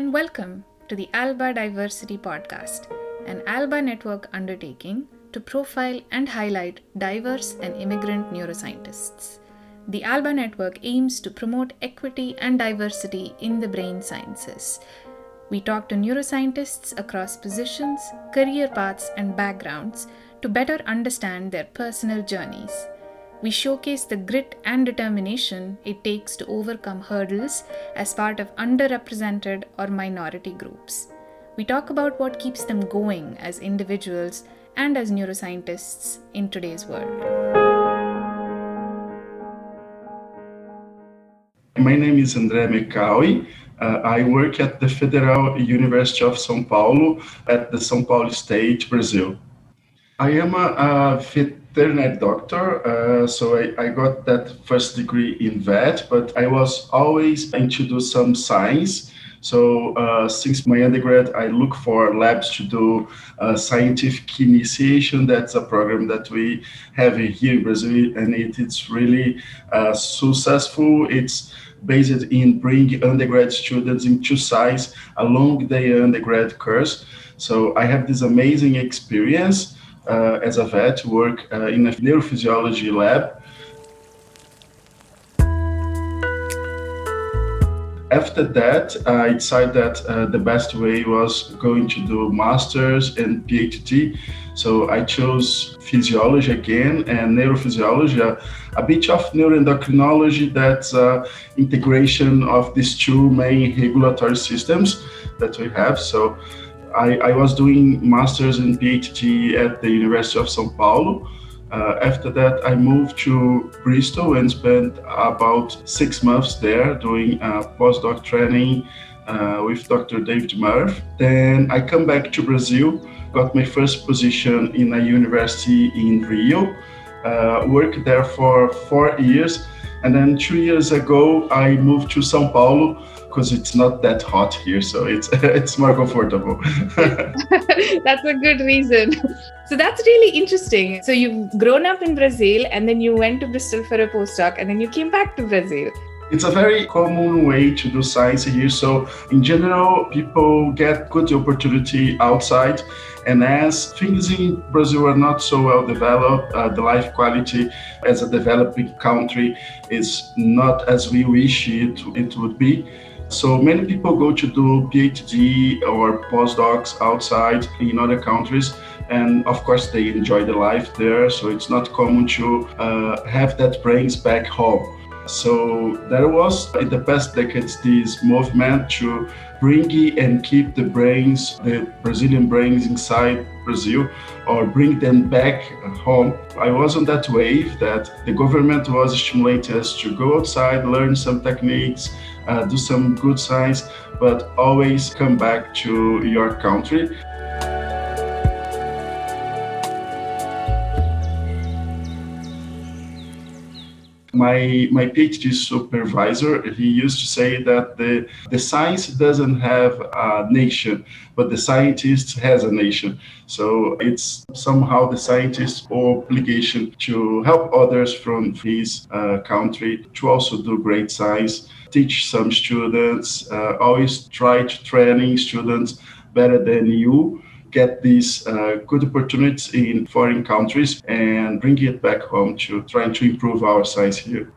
and welcome to the ALBA Diversity Podcast, an ALBA network undertaking to profile and highlight diverse and immigrant neuroscientists. The ALBA network aims to promote equity and diversity in the brain sciences. We talk to neuroscientists across positions, career paths, and backgrounds to better understand their personal journeys. We showcase the grit and determination it takes to overcome hurdles as part of underrepresented or minority groups. We talk about what keeps them going as individuals and as neuroscientists in today's world. My name is André Mecawi. Uh, I work at the Federal University of São Paulo at the São Paulo State, Brazil. I am a, a veterinary doctor, uh, so I, I, got that first degree in vet, but I was always into do some science. So uh, since my undergrad, I look for labs to do uh, scientific initiation. That's a program that we have here in Brazil, and it, it's really uh, successful. It's based in bringing undergrad students into science along their undergrad course. So I have this amazing experience as a vet, work uh, in a neurophysiology lab. After that, I decided that uh, the best way was going to do masters and PhD. So I chose physiology again and neurophysiology, a bit of neuroendocrinology. That's uh, integration of these two main regulatory systems that we have. So I, I, was doing master's and PhD at the University of São Paulo. Uh, after that, I moved to Bristol and spent about six months there doing postdoc training uh, with Dr. David Murphy. Then I come back to Brazil, got my first position in a university in Rio, uh, worked there for four years. And then two years ago, I moved to São Paulo because it's not that hot here, so it's it's more comfortable. that's a good reason. So that's really interesting. So you've grown up in Brazil, and then you went to Bristol for a postdoc, and then you came back to Brazil. It's a very common way to do science here. So, in general, people get good opportunity outside. And as things in Brazil are not so well developed, uh, the life quality as a developing country is not as we wish it, it would be. So many people go to do PhD or postdocs outside in other countries, and of course they enjoy the life there. So it's not common to uh, have that brains back home. So there was in the past decades this movement to bring and keep the brains, the Brazilian brains inside Brazil, or bring them back home. I was on that wave that the government was stimulating us to go outside, learn some techniques, Uh, do some good science, but always come back to your country. My my PhD supervisor he used to say that the the science doesn't have a nation, but the scientist has a nation. So it's somehow the scientist's obligation to help others from his uh, country to also do great science, teach some students, uh, always try to training students better than you get these uh, good opportunities in foreign countries and bring it back home to trying to improve our science here.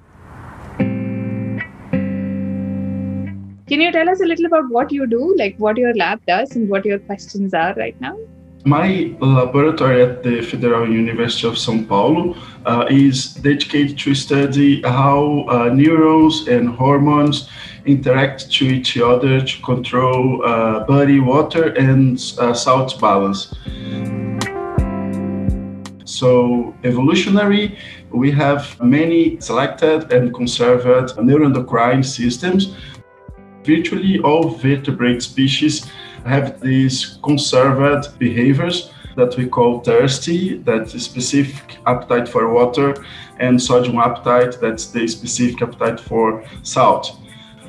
Can you tell us a little about what you do, like what your lab does and what your questions are right now? My laboratory at the Federal University of São Paulo uh, is dedicated to study how uh, neurons and hormones interact to each other to control uh, body water and uh, salt balance. So evolutionary, we have many selected and conserved neuroendocrine systems. Virtually all vertebrate species have these conserved behaviors that we call thirsty, that's specific appetite for water, and sodium appetite, that's the specific appetite for salt.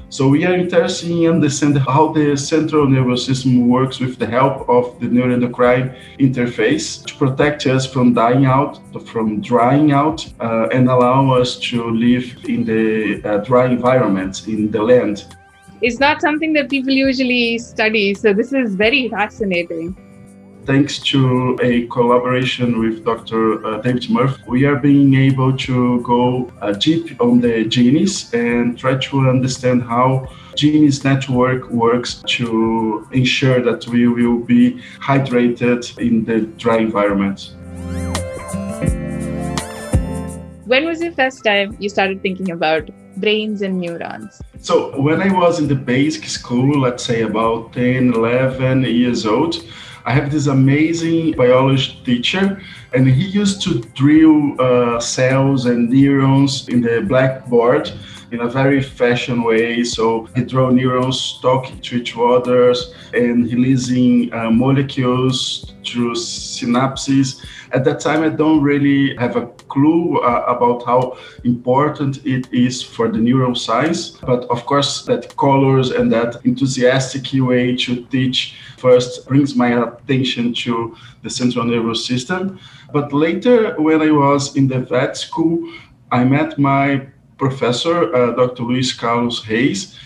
So we are interested in understanding how the central nervous system works with the help of the neuroendocrine interface to protect us from dying out, from drying out, uh, and allow us to live in the uh, dry environment in the land is not something that people usually study. So this is very fascinating thanks to a collaboration with Dr. Uh, David Murphy, we are being able to go uh, deep on the genes and try to understand how genes network works to ensure that we will be hydrated in the dry environment. When was the first time you started thinking about brains and neurons? So, when I was in the basic school, let's say about 10, 11 years old, I have this amazing biology teacher, and he used to drill uh, cells and neurons in the blackboard in a very fashion way. So he draw neurons talking to each other and releasing uh, molecules through synapses. At that time, I don't really have a clue uh, about how important it is for the neuroscience. But of course, that colors and that enthusiastic way to teach first brings my attention to the central nervous system. But later, when I was in the vet school, I met my professor, uh, Dr. Luis Carlos Reis.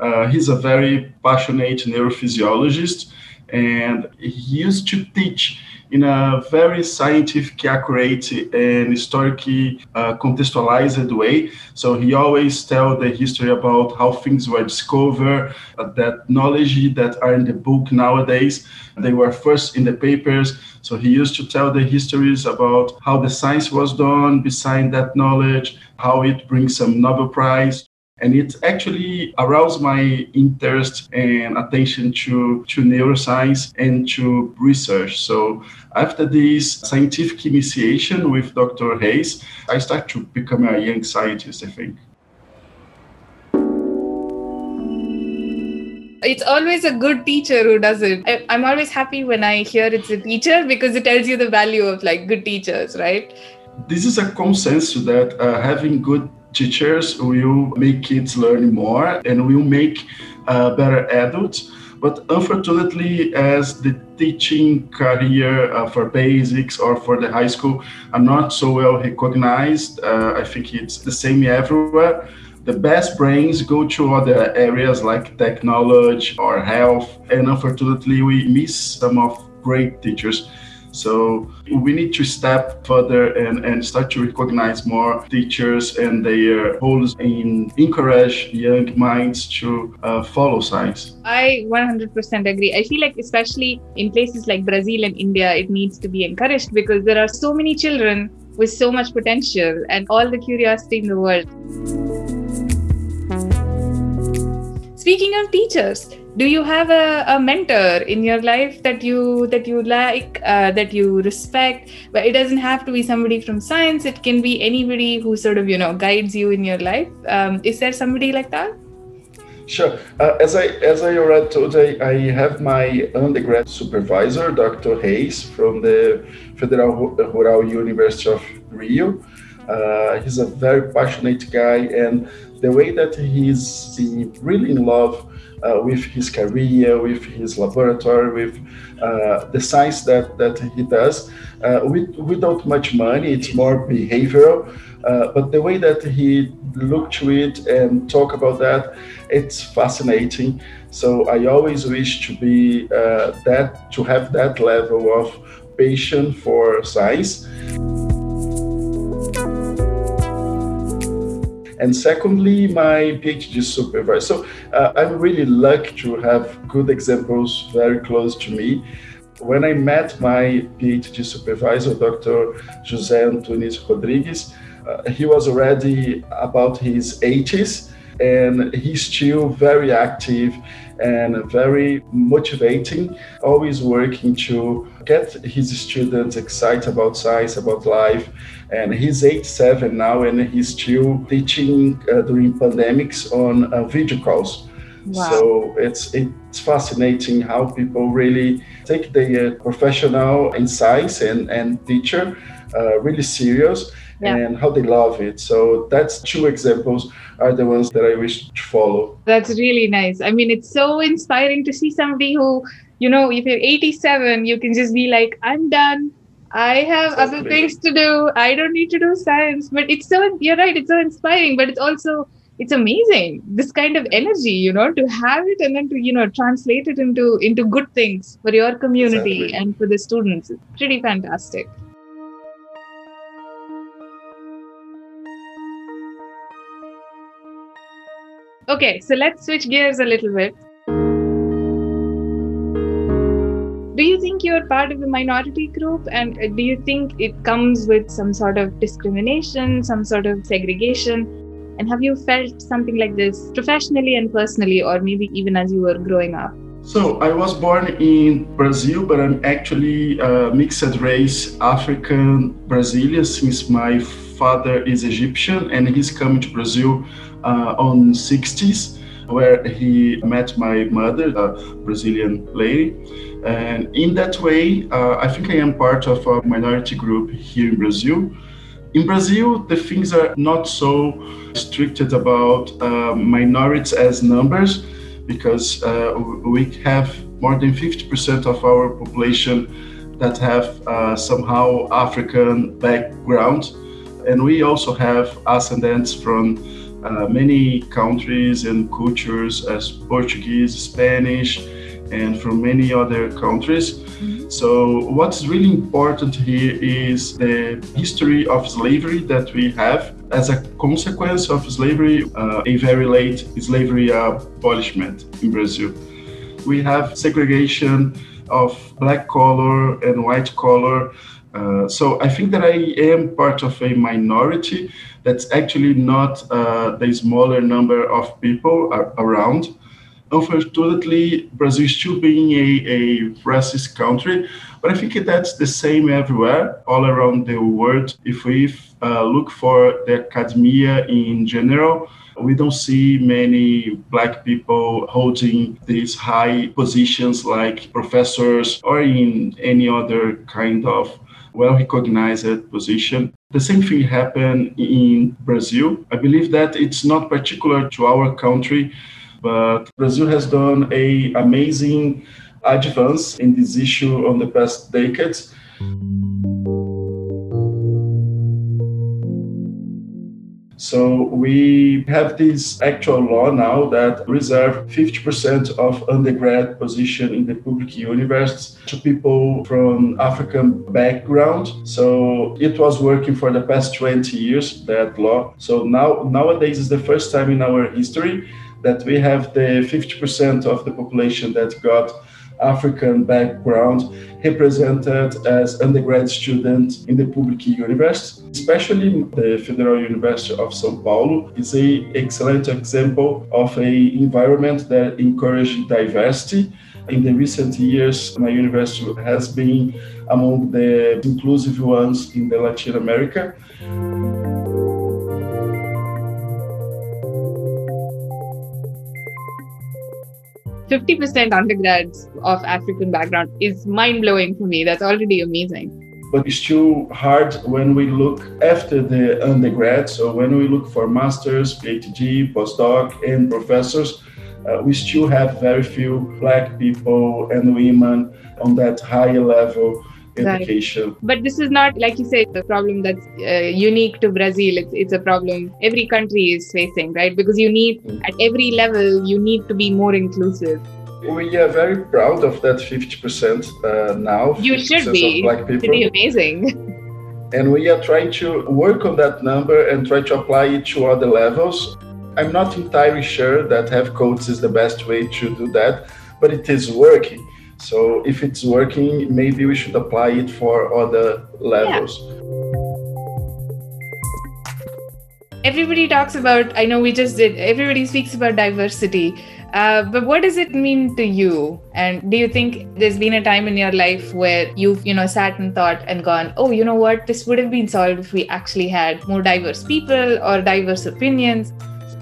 Uh, he's a very passionate neurophysiologist, and he used to teach in a very scientific, accurate, and historically uh, contextualized way. So he always tell the history about how things were discovered, uh, that knowledge that are in the book nowadays, they were first in the papers. So he used to tell the histories about how the science was done beside that knowledge, how it brings some Nobel Prize and it actually aroused my interest and attention to, to neuroscience and to research. So after this scientific initiation with Dr. Reis, I started to become a young scientist, I think. it's always a good teacher who does it. I, am always happy when I hear it's a teacher because it tells you the value of like good teachers, right? This is a consensus that uh, having good teachers will make kids learn more and will make uh, better adults. But unfortunately, as the teaching career uh, for basics or for the high school are not so well recognized, uh, I think it's the same everywhere. The best brains go to other areas like technology or health, and unfortunately, we miss some of great teachers. So we need to step further and, and start to recognize more teachers and their roles in encourage young minds to uh, follow science. I 100% agree. I feel like especially in places like Brazil and India, it needs to be encouraged because there are so many children with so much potential and all the curiosity in the world. Speaking of teachers, do you have a, a mentor in your life that you that you like uh, that you respect but it doesn't have to be somebody from science it can be anybody who sort of you know guides you in your life um, is there somebody like that Sure. Uh, as I as I already told, I, I have my undergrad supervisor, Dr. Reis, from the Federal Rural University of Rio. Uh, he's a very passionate guy, and the way that he's really in love uh, with his career, with his laboratory, with uh, the science that, that he does, uh, with, without much money. It's more behavioral. Uh, but the way that he looked to it and talk about that, it's fascinating. So I always wish to be uh, that, to have that level of passion for science. And secondly, my PhD supervisor. So uh, I'm really lucky to have good examples very close to me. When I met my PhD supervisor, Dr. José Antunes Rodrigues, uh, he was already about his 80s and he's still very active and very motivating, always working to get his students excited about science, about life. And he's 87 now, and he's still teaching uh, during pandemics on uh, video calls. Wow. So it's it's fascinating how people really take their professional in science and, and teacher uh, really serious yeah. and how they love it. So that's two examples are the ones that I wish to follow. That's really nice. I mean, it's so inspiring to see somebody who, you know, if you're 87, you can just be like, I'm done. I have exactly. other things to do. I don't need to do science. But it's so, you're right, it's so inspiring, but it's also it's amazing this kind of energy you know to have it and then to you know translate it into into good things for your community exactly. and for the students it's pretty fantastic okay so let's switch gears a little bit you think you're part of a minority group and do you think it comes with some sort of discrimination some sort of segregation and have you felt something like this professionally and personally, or maybe even as you were growing up? So I was born in Brazil, but I'm actually a mixed race African Brazilian since my father is Egyptian and he's coming to Brazil uh, on 60s where he met my mother, a Brazilian lady. And in that way, uh, I think I am part of a minority group here in Brazil. In Brazil, the things are not so restricted about uh, minorities as numbers because uh, we have more than 50% of our population that have uh, somehow African background. And we also have ascendants from uh, many countries and cultures as Portuguese, Spanish, and from many other countries. Mm-hmm. So, what's really important here is the history of slavery that we have. As a consequence of slavery, uh, a very late slavery abolishment in Brazil. We have segregation of black color and white color. Uh, so I think that I am part of a minority that's actually not uh, the smaller number of people around unfortunately, Brazil is still being a, a racist country, but I think that's the same everywhere, all around the world. If we uh, look for the academia in general, we don't see many black people holding these high positions like professors or in any other kind of well recognized position. The same thing happened in Brazil. I believe that it's not particular to our country but Brazil has done a amazing advance in this issue on the past decades. So we have this actual law now that reserve 50% of undergrad position in the public universities to people from African background. So it was working for the past 20 years, that law. So now nowadays is the first time in our history that we have the 50% of the population that got African background represented as undergrad students in the public university, especially the Federal University of São Paulo is a excellent example of a environment that encourages diversity. In the recent years, my university has been among the inclusive ones in the Latin America. 50% undergrads of African background is mind blowing for me. That's already amazing. But it's still hard when we look after the undergrad. So when we look for masters, PhD, postdoc, and professors, uh, we still have very few black people and women on that higher level education. Right. But this is not, like you said, the problem that's uh, unique to Brazil. It's, it's a problem every country is facing, right? Because you need, mm. at every level, you need to be more inclusive. We are very proud of that 50% uh, now. You should be. Black people. Pretty amazing. And we are trying to work on that number and try to apply it to other levels. I'm not entirely sure that have codes is the best way to do that, but it is working. So if it's working, maybe we should apply it for other levels. Yeah. Everybody talks about, I know we just did, everybody speaks about diversity. Uh, but what does it mean to you? And do you think there's been a time in your life where you've, you know, sat and thought and gone, oh, you know what, this would have been solved if we actually had more diverse people or diverse opinions?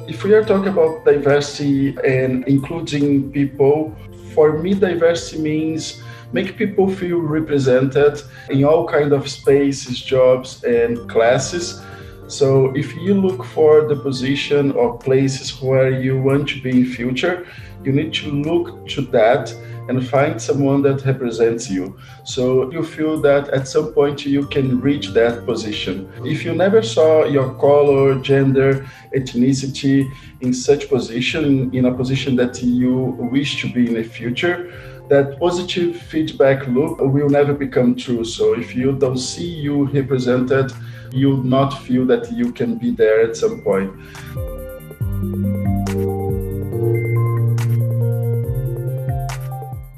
If we are talking about diversity and including people for me, diversity means make people feel represented in all kind of spaces, jobs, and classes. So if you look for the position or places where you want to be in future, you need to look to that and find someone that represents you. So you feel that at some point you can reach that position. If you never saw your color, gender, ethnicity in such position, in a position that you wish to be in the future, that positive feedback loop will never become true. So if you don't see you represented, you'll not feel that you can be there at some point.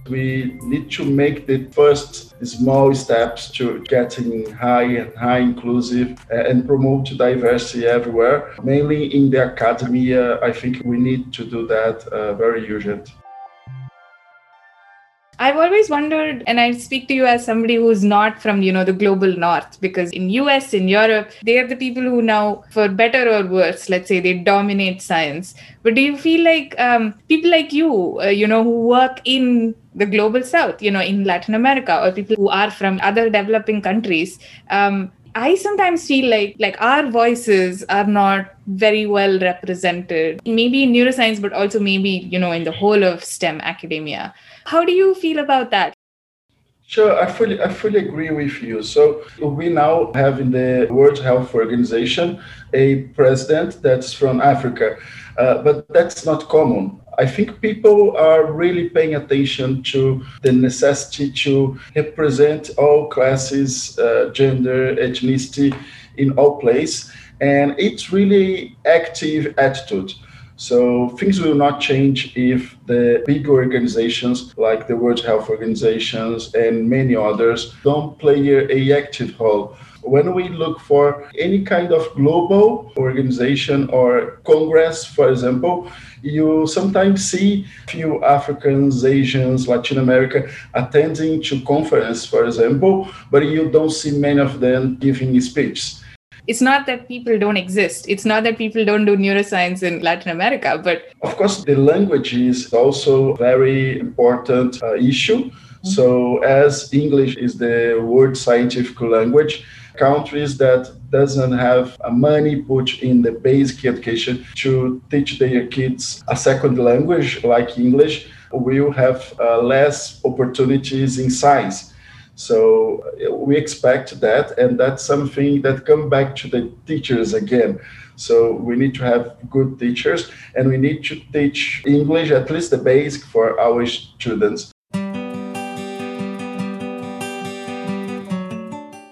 We need to make the first small steps to getting high and high inclusive and promote diversity everywhere. Mainly in the academia, I think we need to do that uh, very urgent. I've always wondered, and I speak to you as somebody who's not from, you know, the global north, because in US, in Europe, they are the people who now, for better or worse, let's say they dominate science. But do you feel like um, people like you, uh, you know, who work in the global south, you know, in Latin America, or people who are from other developing countries, um, I sometimes feel like like our voices are not very well represented. Maybe in neuroscience, but also maybe you know in the whole of STEM academia. How do you feel about that? Sure, I fully, I fully agree with you. So we now have in the World Health Organization a president that's from Africa, uh, but that's not common. I think people are really paying attention to the necessity to represent all classes, uh, gender, ethnicity in all places, and it's really active attitude. So things will not change if the big organizations like the World Health Organizations and many others don't play a active role. When we look for any kind of global organization or congress, for example, you sometimes see few Africans, Asians, Latin America attending to conference, for example, but you don't see many of them giving speeches it's not that people don't exist. It's not that people don't do neuroscience in Latin America, but of course, the language is also a very important uh, issue. Mm-hmm. So, as English is the world scientific language, countries that doesn't have money put in the basic education to teach their kids a second language like English will have uh, less opportunities in science so uh, we expect that, and that's something that come back to the teachers again. So we need to have good teachers, and we need to teach English at least the basic for our students.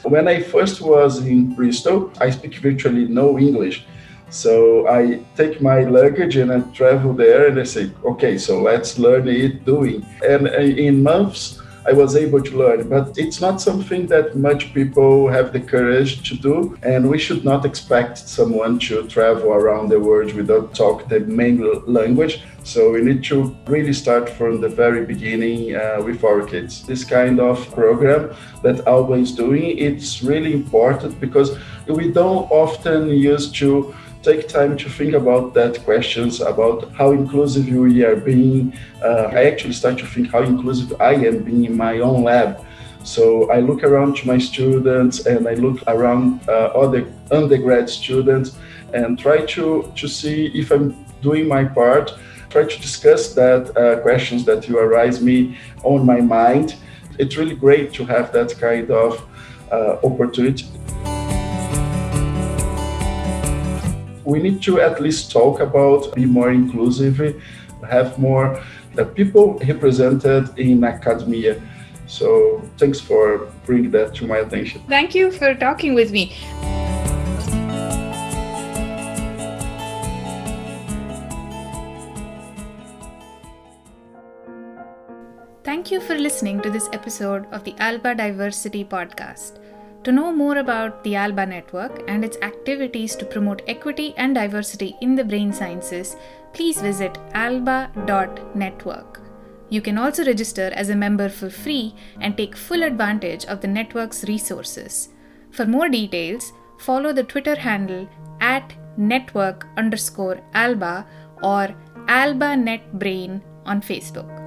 When I first was in Bristol, I speak virtually no English. So I take my luggage and I travel there and I say, okay, so let's learn it doing. And uh, in months, I was able to learn. But it's not something that much people have the courage to do, and we should not expect someone to travel around the world without talk the main language. So we need to really start from the very beginning uh, with our kids. This kind of program that Alba is doing, it's really important because we don't often use to take time to think about that questions about how inclusive we are being. Uh, I actually start to think how inclusive I am being in my own lab. So I look around to my students and I look around uh, other undergrad students and try to, to see if I'm doing my part, try to discuss that uh, questions that you arise me on my mind. It's really great to have that kind of uh, opportunity. We need to at least talk about be more inclusive, have more the people represented in academia. So thanks for bringing that to my attention. Thank you for talking with me. Thank you for listening to this episode of the Alba Diversity Podcast. To know more about the ALBA network and its activities to promote equity and diversity in the brain sciences, please visit alba.network. You can also register as a member for free and take full advantage of the network's resources. For more details, follow the Twitter handle at network underscore alba or albanetbrain on Facebook.